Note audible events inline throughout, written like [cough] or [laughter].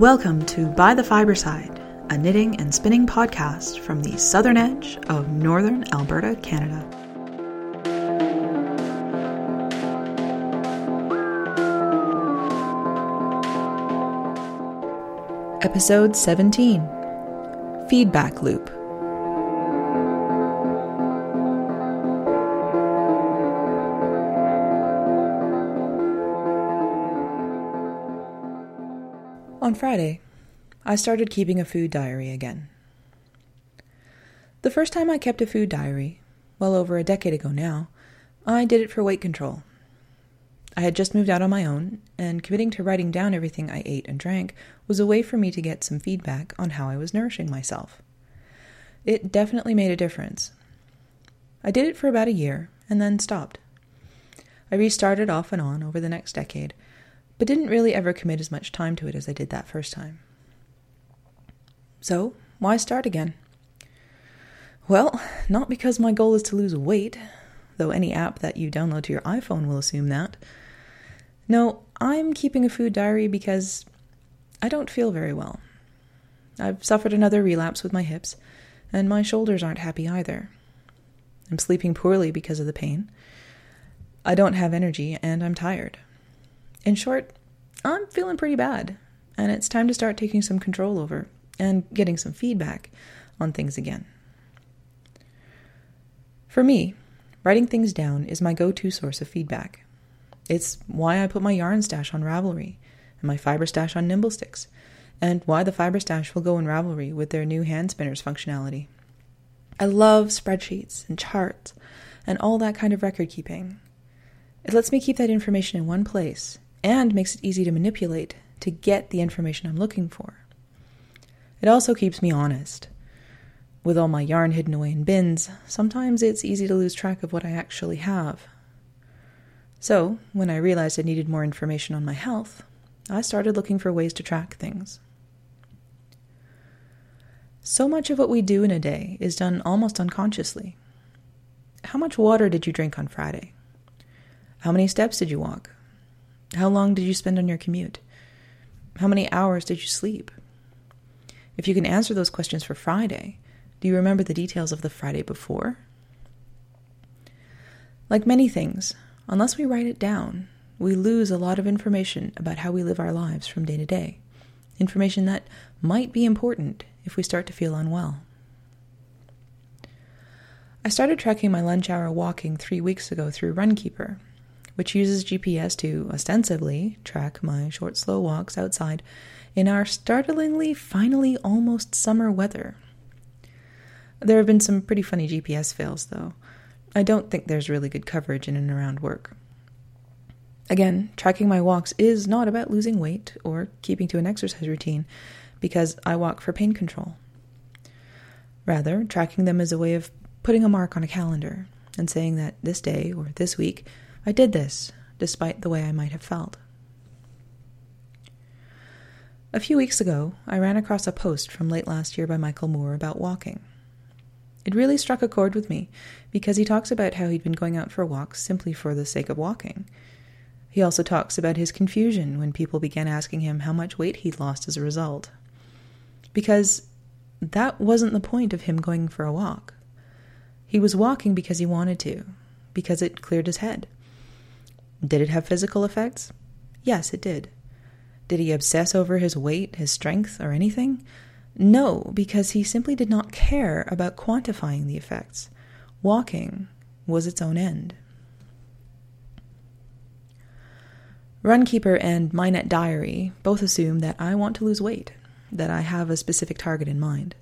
Welcome to By the Fiberside, a knitting and spinning podcast from the southern edge of northern Alberta, Canada. Episode 17 Feedback Loop. On Friday, I started keeping a food diary again. The first time I kept a food diary, well over a decade ago now, I did it for weight control. I had just moved out on my own, and committing to writing down everything I ate and drank was a way for me to get some feedback on how I was nourishing myself. It definitely made a difference. I did it for about a year and then stopped. I restarted off and on over the next decade but didn't really ever commit as much time to it as I did that first time. So, why start again? Well, not because my goal is to lose weight, though any app that you download to your iPhone will assume that. No, I'm keeping a food diary because I don't feel very well. I've suffered another relapse with my hips, and my shoulders aren't happy either. I'm sleeping poorly because of the pain. I don't have energy, and I'm tired. In short, I'm feeling pretty bad, and it's time to start taking some control over and getting some feedback on things again. For me, writing things down is my go to source of feedback. It's why I put my yarn stash on Ravelry and my fiber stash on Nimblesticks, and why the fiber stash will go in Ravelry with their new hand spinners functionality. I love spreadsheets and charts and all that kind of record keeping. It lets me keep that information in one place and makes it easy to manipulate to get the information I'm looking for. It also keeps me honest. With all my yarn hidden away in bins, sometimes it's easy to lose track of what I actually have. So, when I realized I needed more information on my health, I started looking for ways to track things. So much of what we do in a day is done almost unconsciously. How much water did you drink on Friday? How many steps did you walk? How long did you spend on your commute? How many hours did you sleep? If you can answer those questions for Friday, do you remember the details of the Friday before? Like many things, unless we write it down, we lose a lot of information about how we live our lives from day to day. Information that might be important if we start to feel unwell. I started tracking my lunch hour walking three weeks ago through Runkeeper, which uses GPS to ostensibly track my short, slow walks outside in our startlingly, finally almost summer weather. There have been some pretty funny GPS fails, though. I don't think there's really good coverage in and around work. Again, tracking my walks is not about losing weight or keeping to an exercise routine, because I walk for pain control. Rather, tracking them is a way of putting a mark on a calendar and saying that this day or this week I did this, despite the way I might have felt. A few weeks ago, I ran across a post from late last year by Michael Moore about walking. It really struck a chord with me because he talks about how he'd been going out for walks simply for the sake of walking. He also talks about his confusion when people began asking him how much weight he'd lost as a result. Because that wasn't the point of him going for a walk. He was walking because he wanted to, because it cleared his head. Did it have physical effects? Yes, it did. Did he obsess over his weight, his strength, or anything? No, because he simply did not care about quantifying the effects. Walking was its own end. Runkeeper and MyNetDiary both assume that I want to lose weight, that I have a specific target in mind.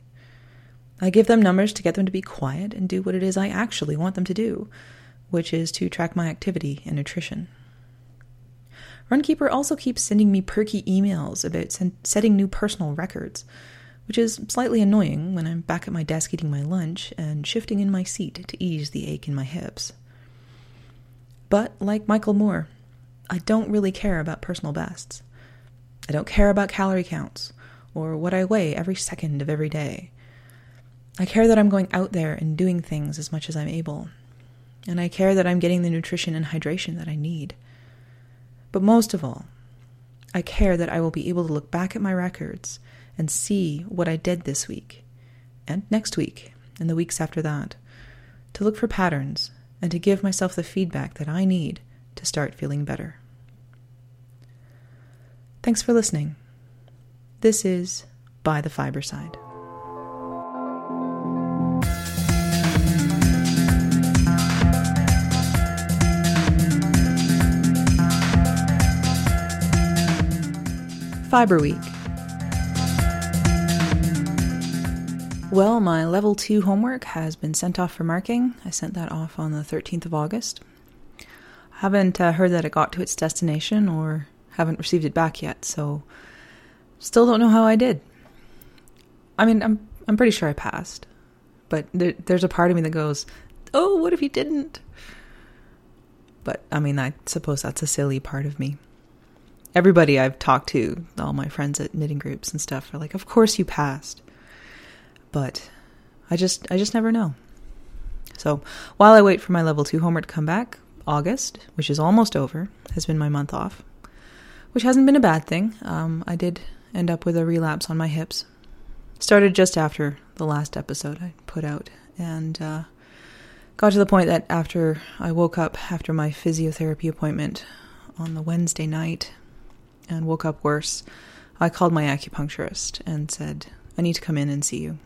I give them numbers to get them to be quiet and do what it is I actually want them to do, which is to track my activity and nutrition. Runkeeper also keeps sending me perky emails about sen- setting new personal records, which is slightly annoying when I'm back at my desk eating my lunch and shifting in my seat to ease the ache in my hips. But, like Michael Moore, I don't really care about personal bests. I don't care about calorie counts or what I weigh every second of every day. I care that I'm going out there and doing things as much as I'm able and I care that I'm getting the nutrition and hydration that I need. But most of all, I care that I will be able to look back at my records and see what I did this week, and next week, and the weeks after that, to look for patterns and to give myself the feedback that I need to start feeling better. Thanks for listening. This is By the Fiber Side. Fiber Week. Well, my level 2 homework has been sent off for marking. I sent that off on the 13th of August. I haven't uh, heard that it got to its destination or haven't received it back yet, so still don't know how I did. I mean, I'm I'm pretty sure I passed, but there, there's a part of me that goes, "Oh, what if you didn't?" But I mean, I suppose that's a silly part of me everybody I've talked to, all my friends at knitting groups and stuff, are like, "Of course you passed," but I just I just never know. So while I wait for my level two homework to come back, August, which is almost over, has been my month off, which hasn't been a bad thing. Um, I did end up with a relapse on my hips. Started just after the last episode I put out, and uh, got to the point that after I woke up after my physiotherapy appointment on the Wednesday night, and woke up worse, I called my acupuncturist and said, I need to come in and see you.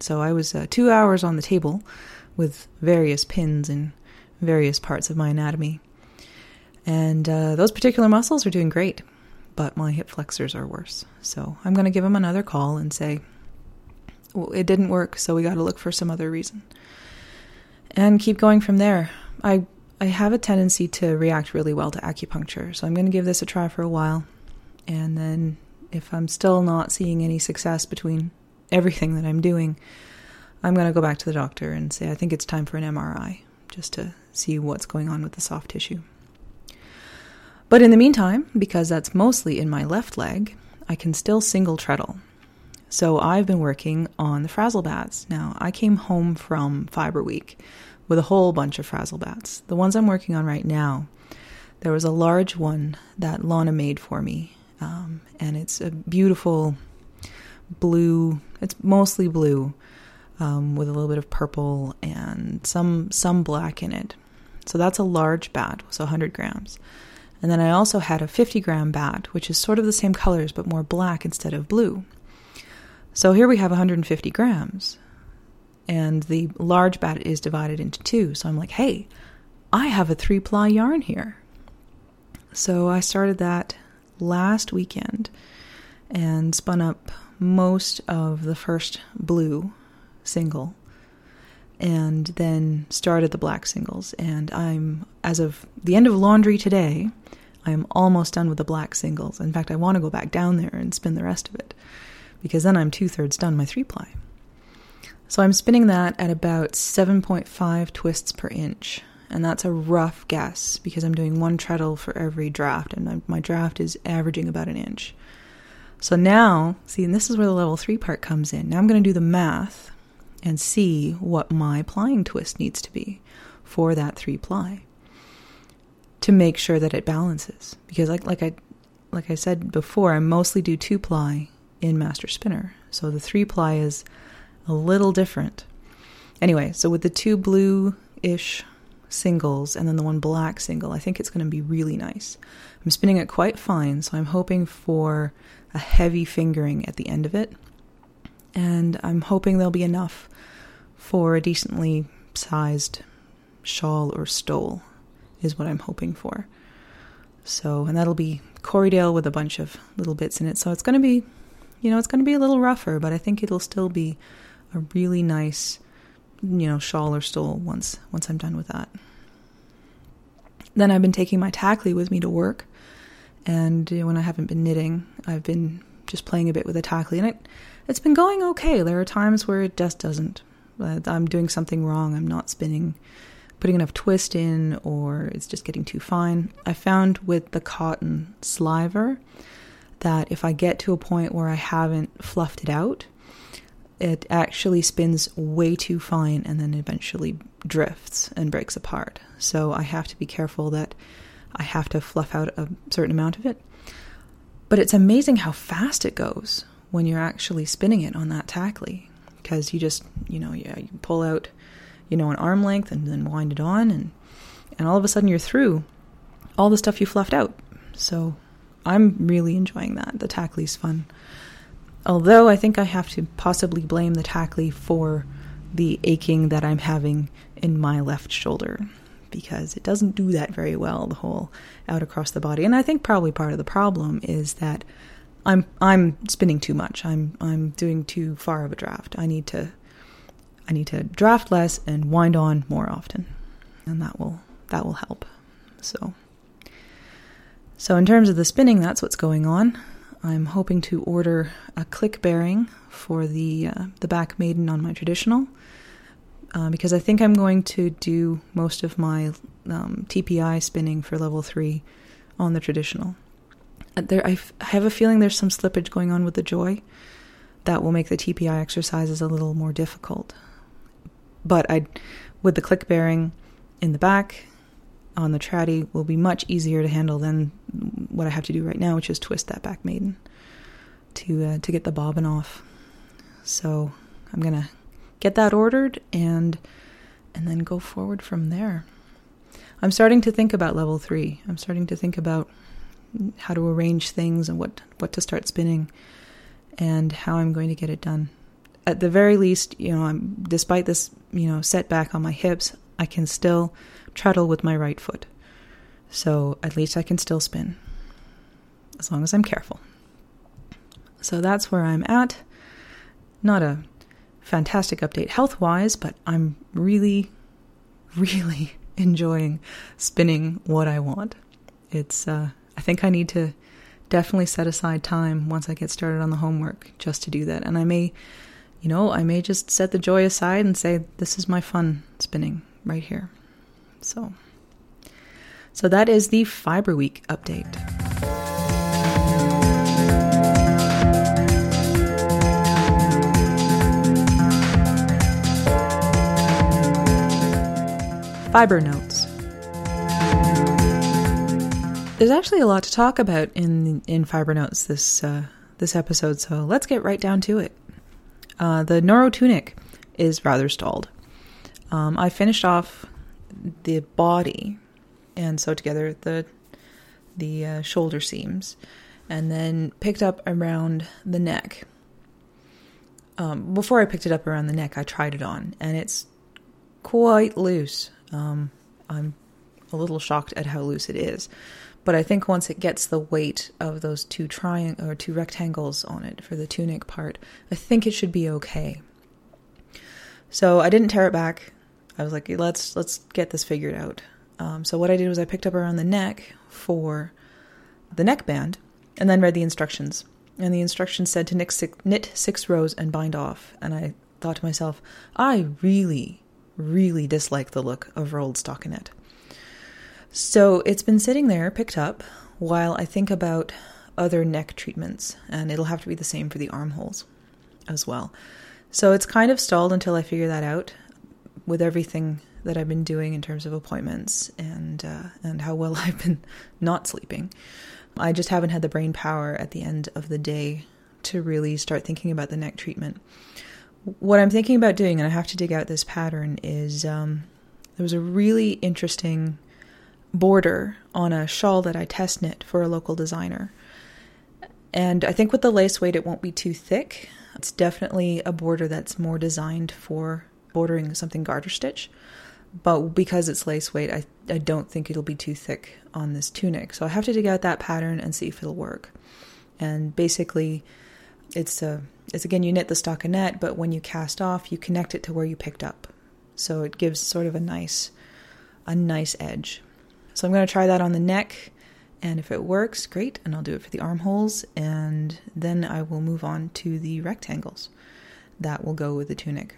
So I was uh, two hours on the table with various pins in various parts of my anatomy. And uh, those particular muscles are doing great, but my hip flexors are worse. So I'm going to give him another call and say, well, it didn't work, so we got to look for some other reason. And keep going from there. I I have a tendency to react really well to acupuncture, so I'm going to give this a try for a while and then if I'm still not seeing any success between everything that I'm doing, I'm going to go back to the doctor and say, I think it's time for an MRI just to see what's going on with the soft tissue. But in the meantime, because that's mostly in my left leg, I can still single treadle. So I've been working on the frazzle bats. Now, I came home from Fiber Week with a whole bunch of frazzle bats. The ones I'm working on right now, there was a large one that Lana made for me um, and it's a beautiful blue. It's mostly blue um, with a little bit of purple and some some black in it. So that's a large bat, so 100 grams. And then I also had a 50 gram bat, which is sort of the same colors but more black instead of blue. So here we have 150 grams. And the large bat is divided into two. So I'm like, hey, I have a three ply yarn here. So I started that last weekend and spun up most of the first blue single and then started the black singles. And I'm, as of the end of laundry today, I am almost done with the black singles. In fact, I want to go back down there and spin the rest of it because then I'm two thirds done my three ply. So I'm spinning that at about 7.5 twists per inch and that's a rough guess because I'm doing one treadle for every draft, and my draft is averaging about an inch. So now, see, and this is where the level three part comes in. Now I'm going to do the math and see what my plying twist needs to be for that three ply to make sure that it balances. Because like like I like I said before, I mostly do two ply in Master Spinner, so the three ply is a little different. Anyway, so with the two blue ish singles and then the one black single. I think it's going to be really nice. I'm spinning it quite fine, so I'm hoping for a heavy fingering at the end of it. And I'm hoping there'll be enough for a decently sized shawl or stole, is what I'm hoping for. So, and that'll be Corriedale with a bunch of little bits in it. So it's going to be, you know, it's going to be a little rougher, but I think it'll still be a really nice you know, shawl or stole once once I'm done with that. Then I've been taking my Takli with me to work, and when I haven't been knitting, I've been just playing a bit with the Takli, and it it's been going okay. There are times where it just doesn't. Uh, I'm doing something wrong. I'm not spinning, putting enough twist in, or it's just getting too fine. I found with the cotton sliver that if I get to a point where I haven't fluffed it out, it actually spins way too fine and then eventually drifts and breaks apart. So I have to be careful that I have to fluff out a certain amount of it. But it's amazing how fast it goes when you're actually spinning it on that takli because you just, you know, yeah, you pull out, you know, an arm length and then wind it on and and all of a sudden you're through all the stuff you fluffed out. So I'm really enjoying that. The takli's fun. Although I think I have to possibly blame the takli for the aching that I'm having in my left shoulder because it doesn't do that very well the whole out across the body. And I think probably part of the problem is that I'm I'm spinning too much. I'm I'm doing too far of a draft. I need to I need to draft less and wind on more often. And that will that will help. So so in terms of the spinning, that's what's going on. I'm hoping to order a click bearing for the uh, the back maiden on my traditional uh, because I think I'm going to do most of my um, TPI spinning for level three on the traditional. Uh, there, I have a feeling there's some slippage going on with the joy that will make the TPI exercises a little more difficult. But I, with the click bearing in the back on the traddy will be much easier to handle than what I have to do right now, which is twist that back maiden to uh, to get the bobbin off. So I'm gonna get that ordered and and then go forward from there. I'm starting to think about level three. I'm starting to think about how to arrange things and what what to start spinning and how I'm going to get it done. At the very least, you know, I'm despite this, you know, setback on my hips, I can still treadle with my right foot. So at least I can still spin, as long as I'm careful. So that's where I'm at. Not a fantastic update health wise, but I'm really, [laughs] really enjoying spinning what I want. It's, uh, I think I need to definitely set aside time once I get started on the homework just to do that. And I may, you know, I may just set the joy aside and say, this is my fun spinning right here. So, so that is the Fiber Week update. Fiber notes. There's actually a lot to talk about in in fiber notes this uh, this episode, so let's get right down to it. Uh, the Neurotunic is rather stalled. Um, I finished off the body and sewed together the the uh, shoulder seams, and then picked up around the neck. Um, before I picked it up around the neck, I tried it on, and it's quite loose. Um, I'm a little shocked at how loose it is, but I think once it gets the weight of those two triang or two rectangles on it for the tunic part, I think it should be okay. So I didn't tear it back. I was like, let's let's get this figured out. Um, so what I did was I picked up around the neck for the neckband, and then read the instructions. And the instructions said to knit six, knit six rows and bind off. And I thought to myself, I really, really dislike the look of rolled stockinette. So it's been sitting there, picked up, while I think about other neck treatments, and it'll have to be the same for the armholes as well. So it's kind of stalled until I figure that out with everything that I've been doing in terms of appointments and uh, and how well [laughs] I've been not sleeping. I just haven't had the brain power at the end of the day to really start thinking about the neck treatment. What I'm thinking about doing, and I have to dig out this pattern, is um, there was a really interesting border on a shawl that I test knit for a local designer. And I think with the lace weight, it won't be too thick. It's definitely a border that's more designed for bordering something garter stitch. But because it's lace weight, I, I don't think it'll be too thick on this tunic. So I have to dig out that pattern and see if it'll work. And basically, it's a it's again you knit the stockinette, but when you cast off, you connect it to where you picked up. So it gives sort of a nice a nice edge. So I'm going to try that on the neck, and if it works, great, and I'll do it for the armholes, and then I will move on to the rectangles. That will go with the tunic.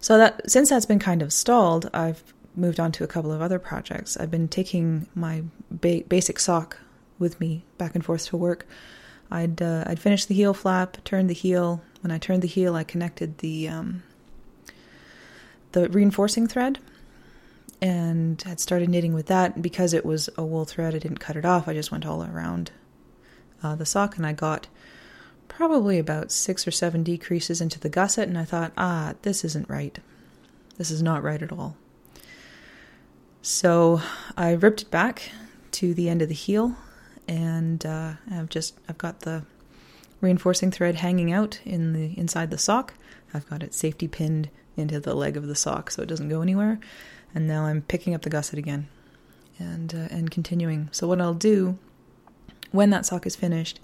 So that since that's been kind of stalled, I've moved on to a couple of other projects. I've been taking my ba- basic sock with me back and forth to work. I'd uh, I'd finished the heel flap, turned the heel. When I turned the heel, I connected the um, the reinforcing thread, and had started knitting with that. Because it was a wool thread, I didn't cut it off. I just went all around uh, the sock and I got probably about six or seven decreases into the gusset, and I thought, ah, this isn't right. This is not right at all. So I ripped it back to the end of the heel, and uh, I've just I've got the reinforcing thread hanging out in the inside the sock. I've got it safety pinned into the leg of the sock so it doesn't go anywhere. And now I'm picking up the gusset again and uh, and continuing. So what I'll do when that sock is finished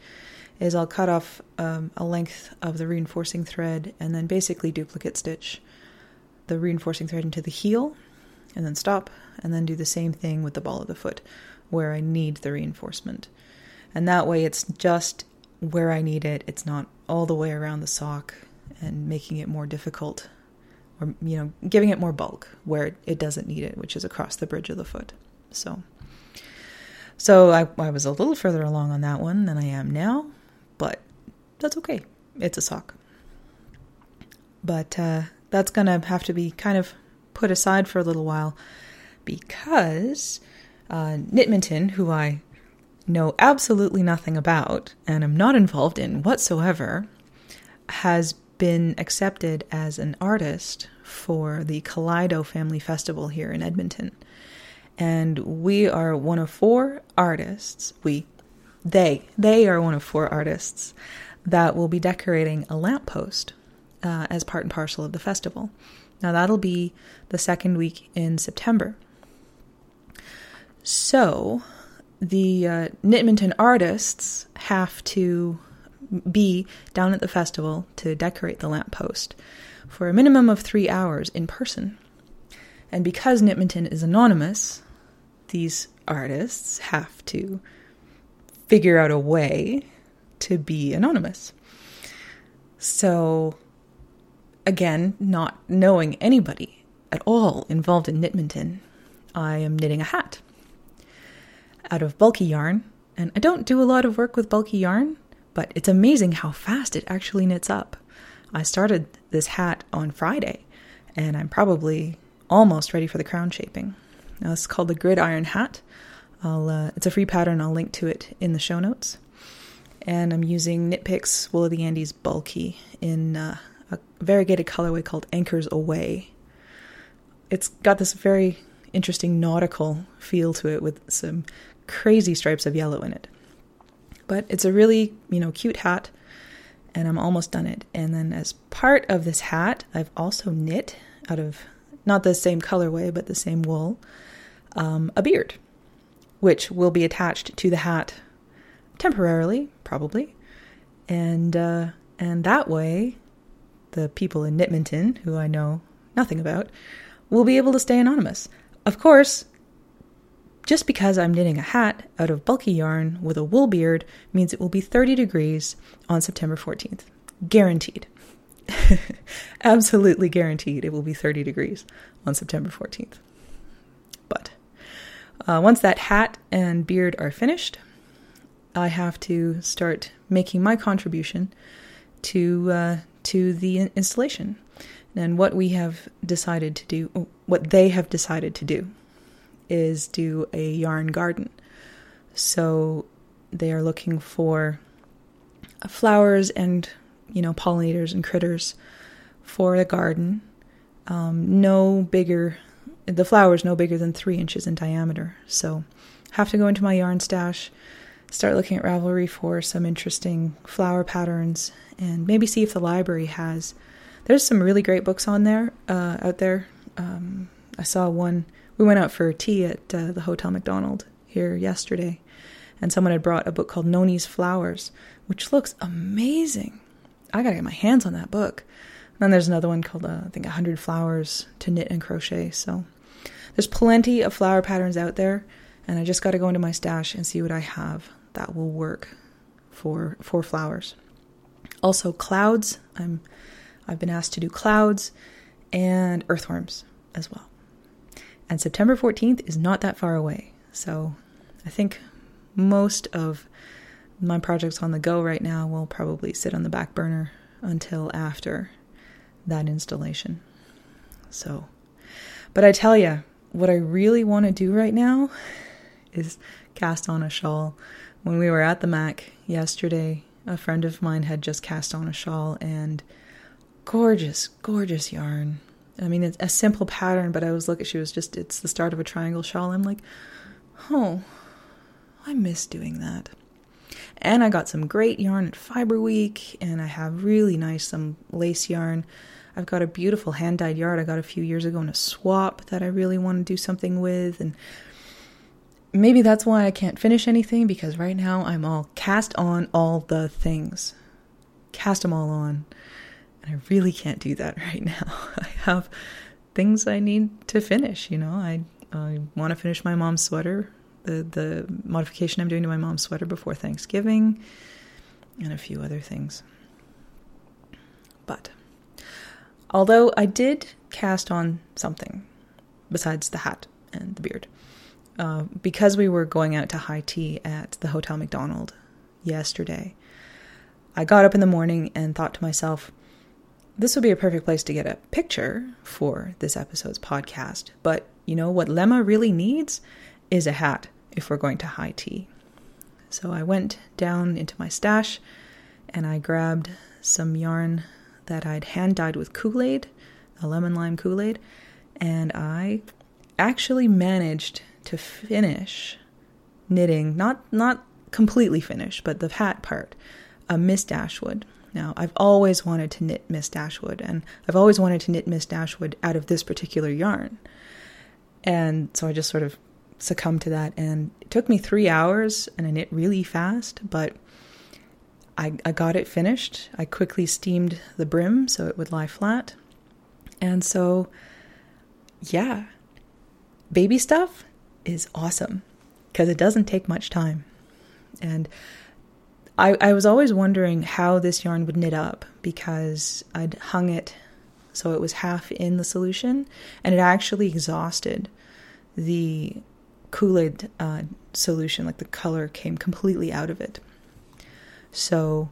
is I'll cut off um, a length of the reinforcing thread and then basically duplicate stitch the reinforcing thread into the heel and then stop and then do the same thing with the ball of the foot where I need the reinforcement. And that way it's just where I need it. It's not all the way around the sock and making it more difficult or you know, giving it more bulk where it doesn't need it, which is across the bridge of the foot. So so I, I was a little further along on that one than I am now, but that's okay. It's a sock. But uh, that's going to have to be kind of put aside for a little while because uh, Knitmonton, who I know absolutely nothing about and am not involved in whatsoever, has been accepted as an artist for the Kaleido Family Festival here in Edmonton. And we are one of four artists, we, they, they are one of four artists that will be decorating a lamppost uh, as part and parcel of the festival. Now, that'll be the second week in September. So, the uh, Knitmonton artists have to be down at the festival to decorate the lamppost for a minimum of three hours in person. And because Knitmonton is anonymous, these artists have to figure out a way to be anonymous. So, again, not knowing anybody at all involved in Knitmonton, I am knitting a hat out of bulky yarn. And I don't do a lot of work with bulky yarn, but it's amazing how fast it actually knits up. I started this hat on Friday, and I'm probably almost ready for the crown shaping. Now, it's called the Gridiron Hat. I'll, uh, it's a free pattern. I'll link to it in the show notes. And I'm using Knit Picks Wool of the Andes Bulky in uh, a variegated colorway called Anchors Away. It's got this very interesting nautical feel to it with some crazy stripes of yellow in it. But it's a really, you know, cute hat and I'm almost done it. And then as part of this hat, I've also knit out of not the same colorway but the same wool um, a beard, which will be attached to the hat temporarily, probably, and uh, and that way, the people in Knitmonton, who I know nothing about, will be able to stay anonymous. Of course, just because I'm knitting a hat out of bulky yarn with a wool beard means it will be 30 degrees on September 14th. Guaranteed. [laughs] Absolutely guaranteed it will be 30 degrees on September 14th. Uh, once that hat and beard are finished, I have to start making my contribution to uh, to the installation. And what we have decided to do, what they have decided to do, is do a yarn garden. So they are looking for flowers and you know pollinators and critters for the garden. Um, no bigger, the flowers no bigger than three inches in diameter. So have to go into my yarn stash, start looking at Ravelry for some interesting flower patterns, and maybe see if the library has. There's some really great books on there uh, out there. Um, I saw one we went out for tea at uh, the Hotel Macdonald here yesterday, and someone had brought a book called Noni's Flowers, which looks amazing. I gotta get my hands on that book. And then there's another one called, uh, I think, 100 Flowers to Knit and Crochet. So there's plenty of flower patterns out there, and I just gotta go into my stash and see what I have that will work for for flowers. Also, clouds. I'm I've been asked to do clouds and earthworms as well. And September 14th is not that far away. So I think most of my projects on the go right now will probably sit on the back burner until after that installation. So, but I tell you, what I really want to do right now is cast on a shawl when we were at the Mac yesterday, a friend of mine had just cast on a shawl and gorgeous, gorgeous yarn. I mean, it's a simple pattern, but I was looking, she was just, it's the start of a triangle shawl. I'm like, oh, I miss doing that. And I got some great yarn at Fiber Week, and I have really nice some lace yarn. I've got a beautiful hand dyed yard I got a few years ago in a swap that I really want to do something with, and maybe that's why I can't finish anything because right now I'm all cast on all the things, cast them all on, and I really can't do that [laughs] right now. I have things I need to finish. You know, I I want to finish my mom's sweater the the modification I'm doing to my mom's sweater before Thanksgiving, and a few other things. But although I did cast on something besides the hat and the beard, uh, because we were going out to high tea at the Hotel Macdonald yesterday, I got up in the morning and thought to myself, this would be a perfect place to get a picture for this episode's podcast. But you know what Lemma really needs is a hat if we're going to high tea. So I went down into my stash and I grabbed some yarn that I'd hand dyed with Kool Aid, a lemon lime Kool Aid, and I actually managed to finish knitting, not not completely finished, but the hat part, a Miss Dashwood. Now, I've always wanted to knit Miss Dashwood, and I've always wanted to knit Miss Dashwood out of this particular yarn. And so I just sort of succumbed to that. And it took me three hours and I knit really fast, but I, I got it finished. I quickly steamed the brim so it would lie flat. And so, yeah, baby stuff is awesome because it doesn't take much time. And I, I was always wondering how this yarn would knit up because I'd hung it so it was half in the solution and it actually exhausted the Kool Aid uh, solution, like the color came completely out of it. So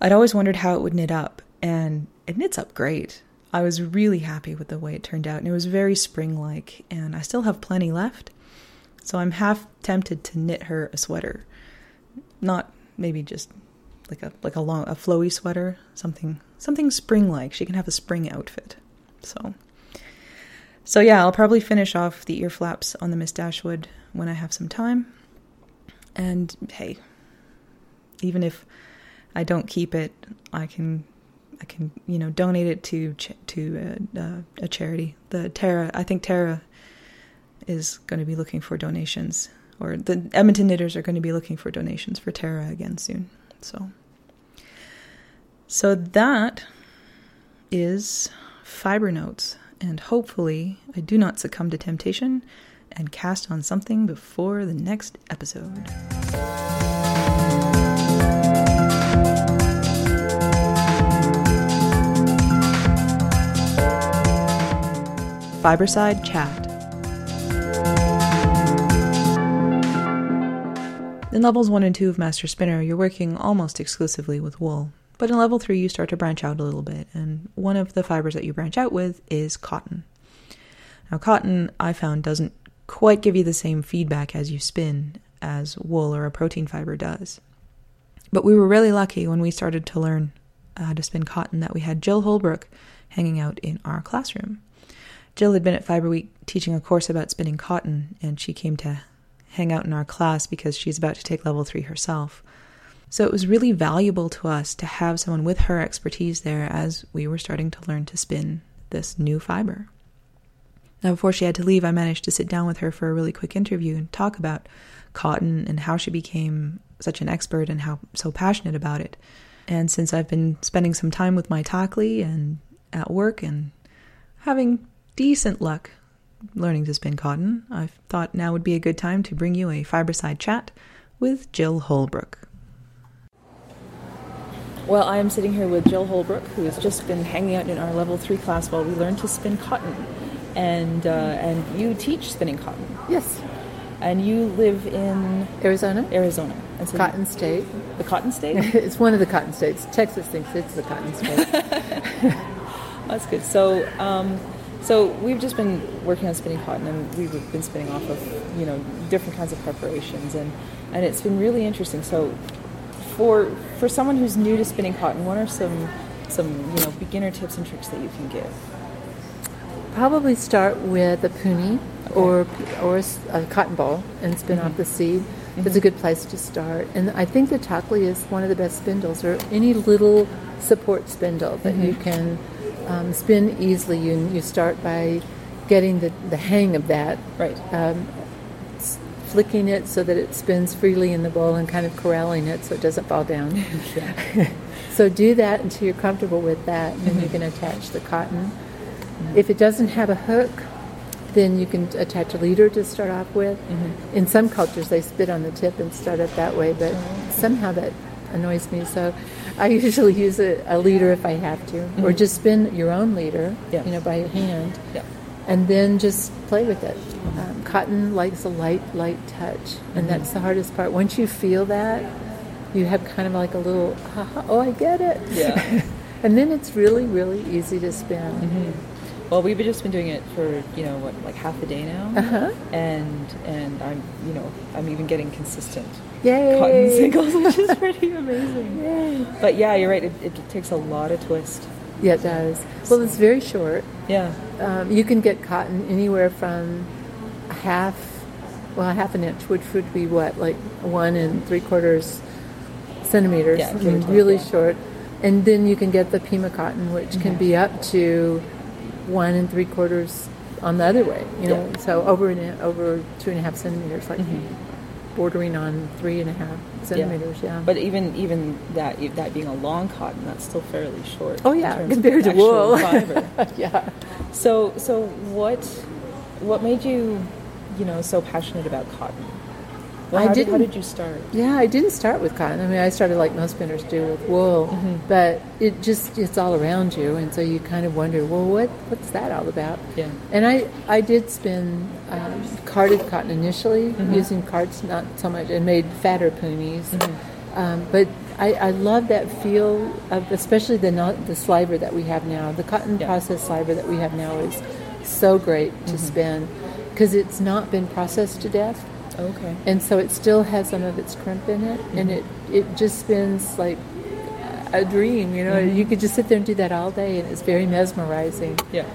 I'd always wondered how it would knit up, and it knits up great. I was really happy with the way it turned out, and it was very spring like, and I still have plenty left. So I'm half tempted to knit her a sweater. Not maybe just like a like a long a flowy sweater, something something spring like. She can have a spring outfit. So so yeah, I'll probably finish off the ear flaps on the Miss Dashwood when I have some time. And hey, even if I don't keep it, I can I can you know donate it to to uh, uh, a charity. The Tara, I think Tara is going to be looking for donations, or the Edmonton Knitters are going to be looking for donations for Tara again soon. So, so that is fiber notes and hopefully I do not succumb to temptation and cast on something before the next episode. Fiberside Chat. In levels 1 and 2 of Master Spinner, you're working almost exclusively with wool. But in level three, you start to branch out a little bit, and one of the fibers that you branch out with is cotton. Now, cotton I found doesn't quite give you the same feedback as you spin as wool or a protein fiber does. But we were really lucky when we started to learn how to spin cotton that we had Jill Holbrook hanging out in our classroom. Jill had been at Fiber Week teaching a course about spinning cotton, and she came to hang out in our class because she's about to take level three herself. So it was really valuable to us to have someone with her expertise there as we were starting to learn to spin this new fiber. Now, before she had to leave, I managed to sit down with her for a really quick interview and talk about cotton and how she became such an expert and how so passionate about it. And since I've been spending some time with my Takli and at work and having decent luck learning to spin cotton, I thought now would be a good time to bring you a fiberside chat with Jill Holbrook. Well, I am sitting here with Jill Holbrook, who has just been hanging out in our level three class while we learn to spin cotton. And uh, and you teach spinning cotton. Yes. And you live in Arizona. Arizona. And so cotton State. The Cotton State. [laughs] it's one of the Cotton States. Texas thinks it's the Cotton State. [laughs] That's good. So, um, So we've just been working on spinning cotton, and we've been spinning off of you know different kinds of preparations, and and it's been really interesting. So for for someone who's new to spinning cotton, what are some some you know beginner tips and tricks that you can give? Probably start with a puni okay. or or a cotton ball and spin mm-hmm. off the seed. Mm-hmm. It's a good place to start. And I think the Takli is one of the best spindles, or any little support spindle that mm-hmm. you can um, spin easily. You you start by getting the, the hang of that. Right. Um, flicking it so that it spins freely in the bowl and kind of corralling it so it doesn't fall down. [laughs] [laughs] so do that until you're comfortable with that, and then mm-hmm. you can attach the cotton. Mm-hmm. If it doesn't have a hook, then you can attach a leader to start off with. Mm-hmm. In some cultures, they spit on the tip and start it that way, but somehow that annoys me. So I usually use a, a leader if I have to, or mm-hmm. just spin your own leader, yeah. you know, by your hand. Yeah and then just play with it. Um, cotton likes a light, light touch, and mm-hmm. that's the hardest part. Once you feel that, you have kind of like a little, oh, I get it. Yeah. [laughs] and then it's really, really easy to spin. Mm-hmm. Well, we've just been doing it for you know what, like half a day now, uh-huh. and and I'm you know I'm even getting consistent Yay. cotton [laughs] singles, which is pretty amazing. [laughs] Yay. But yeah, you're right. It, it takes a lot of twist. Yeah, it does. Well, it's very short. Yeah. Um, you can get cotton anywhere from half, well, half an inch, which would be what, like one and three quarters centimeters. Yeah, I really yeah. short. And then you can get the Pima cotton, which mm-hmm. can be up to one and three quarters on the other way. You know, yeah. so over an, over two and a half centimeters, like mm-hmm bordering on three and a half centimeters. Yeah. yeah. But even even that that being a long cotton, that's still fairly short. Oh yeah, compared to wool. Fiber. [laughs] yeah. So so what what made you you know so passionate about cotton? Well, I did, how did you start? Yeah, I didn't start with cotton. I mean, I started like most spinners do with wool, mm-hmm. but it just it's all around you, and so you kind of wonder, well, what what's that all about? Yeah. And I I did spin um, carded cotton initially mm-hmm. using cards, not so much, and made fatter punis. Mm-hmm. Um, but I, I, love that feel of, especially the not, the sliver that we have now. The cotton yeah. process sliver that we have now is so great to mm-hmm. spin because it's not been processed to death. Okay. And so it still has some of its crimp in it, mm-hmm. and it it just spins like a dream. You know, mm-hmm. you could just sit there and do that all day, and it's very mesmerizing. Yeah.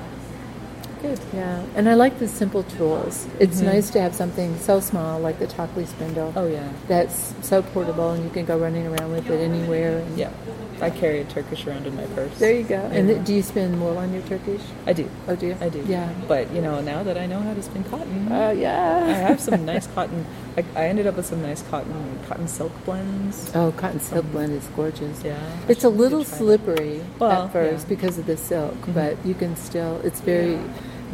Good. Yeah, and I like the simple tools. It's mm-hmm. nice to have something so small like the Takli spindle. Oh yeah. That's so portable, and you can go running around with it anywhere. yeah. I carry a Turkish around in my purse. There you go. And do you spin wool on your Turkish? I do. Oh, do you? I do. Yeah. But you know, now that I know how to spin cotton, oh yeah, I have some [laughs] nice cotton. I, I, ended up with some nice cotton cotton silk blends. Oh, cotton silk um, blend is gorgeous. Yeah. It's a little slippery at first yeah. because of the silk, mm-hmm. but you can still. It's very.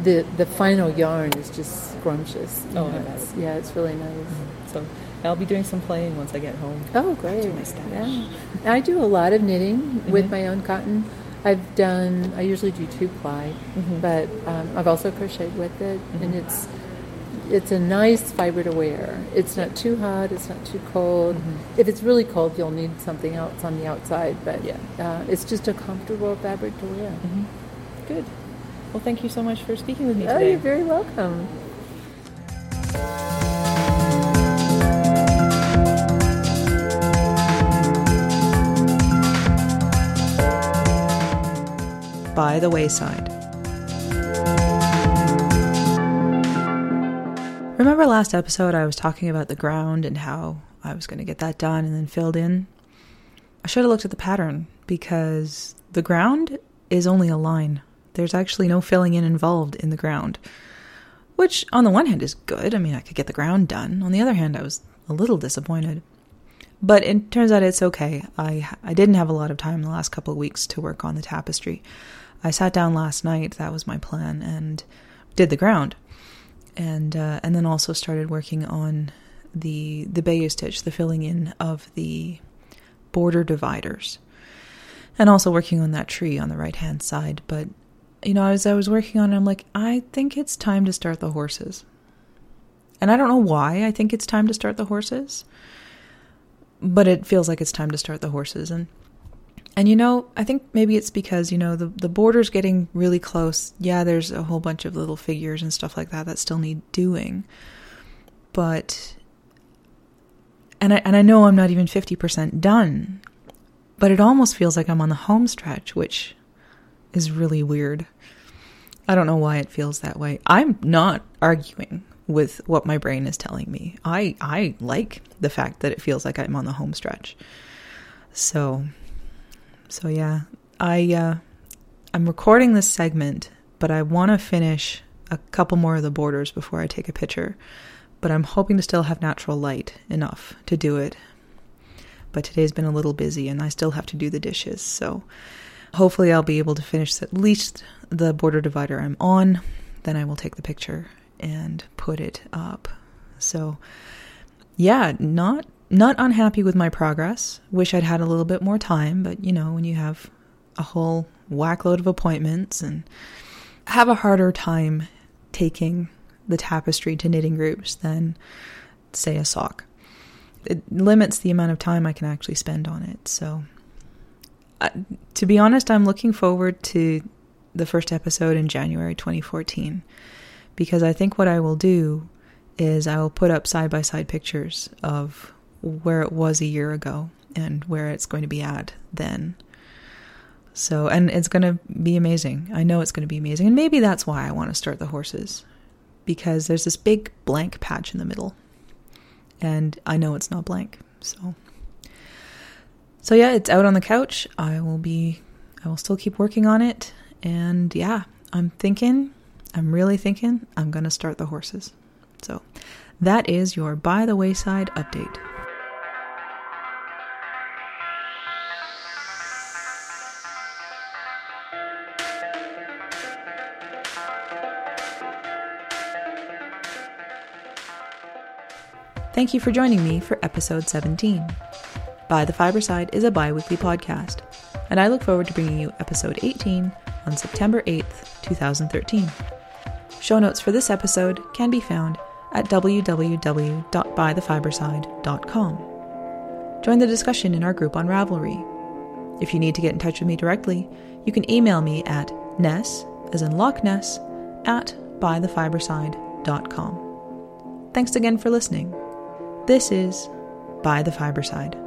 The the final yarn is just scrumptious. Oh, it's, yeah, it's really nice. Mm-hmm. So I'll be doing some playing once I get home. Oh, great! Yeah. I do a lot of knitting mm-hmm. with my own cotton. I've done. I usually do two ply, mm-hmm. but um, I've also crocheted with it, mm-hmm. and it's it's a nice fiber to wear. It's not too hot. It's not too cold. Mm-hmm. If it's really cold, you'll need something else on the outside. But yeah, uh, it's just a comfortable fabric to wear. Mm-hmm. Good. Well, thank you so much for speaking with me oh, today. Oh, you're very welcome. by the wayside. Remember last episode I was talking about the ground and how I was going to get that done and then filled in? I should have looked at the pattern because the ground is only a line. There's actually no filling in involved in the ground. Which, on the one hand, is good. I mean, I could get the ground done. On the other hand, I was a little disappointed. But it turns out it's okay. I I didn't have a lot of time the last couple of weeks to work on the tapestry. I sat down last night, that was my plan, and did the ground. And uh, and then also started working on the the Bayeux stitch, the filling in of the border dividers. And also working on that tree on the right hand side. But you know, as I was working on it, I'm like, I think it's time to start the horses. And I don't know why I think it's time to start the horses, but it feels like it's time to start the horses. And And you know, I think maybe it's because, you know, the, the border's getting really close. Yeah, there's a whole bunch of little figures and stuff like that that still need doing. But, and I, and I know I'm not even 50% done, but it almost feels like I'm on the home stretch, which is really weird. I don't know why it feels that way. I'm not arguing with what my brain is telling me. I I like the fact that it feels like I'm on the home stretch. So so yeah, I uh I'm recording this segment, but I want to finish a couple more of the borders before I take a picture. But I'm hoping to still have natural light enough to do it. But today's been a little busy and I still have to do the dishes. So hopefully I'll be able to finish at least the border divider I'm on. Then I will take the picture and put it up. So, yeah, not not unhappy with my progress. Wish I'd had a little bit more time, but you know, when you have a whole whackload of appointments and have a harder time taking the tapestry to knitting groups than say a sock. It limits the amount of time I can actually spend on it. So, to be honest, I'm looking forward to the first episode in January 2014 because I think what I will do is I will put up side by side pictures of where it was a year ago and where it's going to be at then. So, and it's going to be amazing. I know it's going to be amazing. And maybe that's why I want to start the horses because there's this big blank patch in the middle. And I know it's not blank. So, so yeah, it's out on the couch. I will be, I will still keep working on it. And yeah, I'm thinking I'm really thinking I'm going to start the horses. So that is your By the Wayside update. Thank you for joining me for episode 17. By the Fiberside is a bi weekly podcast, and I look forward to bringing you episode 18 on September 8th, 2013. Show notes for this episode can be found at www.bythefiberside.com. Join the discussion in our group on Ravelry. If you need to get in touch with me directly, you can email me at ness, as in Loch Ness, at bythefiberside.com. Thanks again for listening. This is By the Fiberside.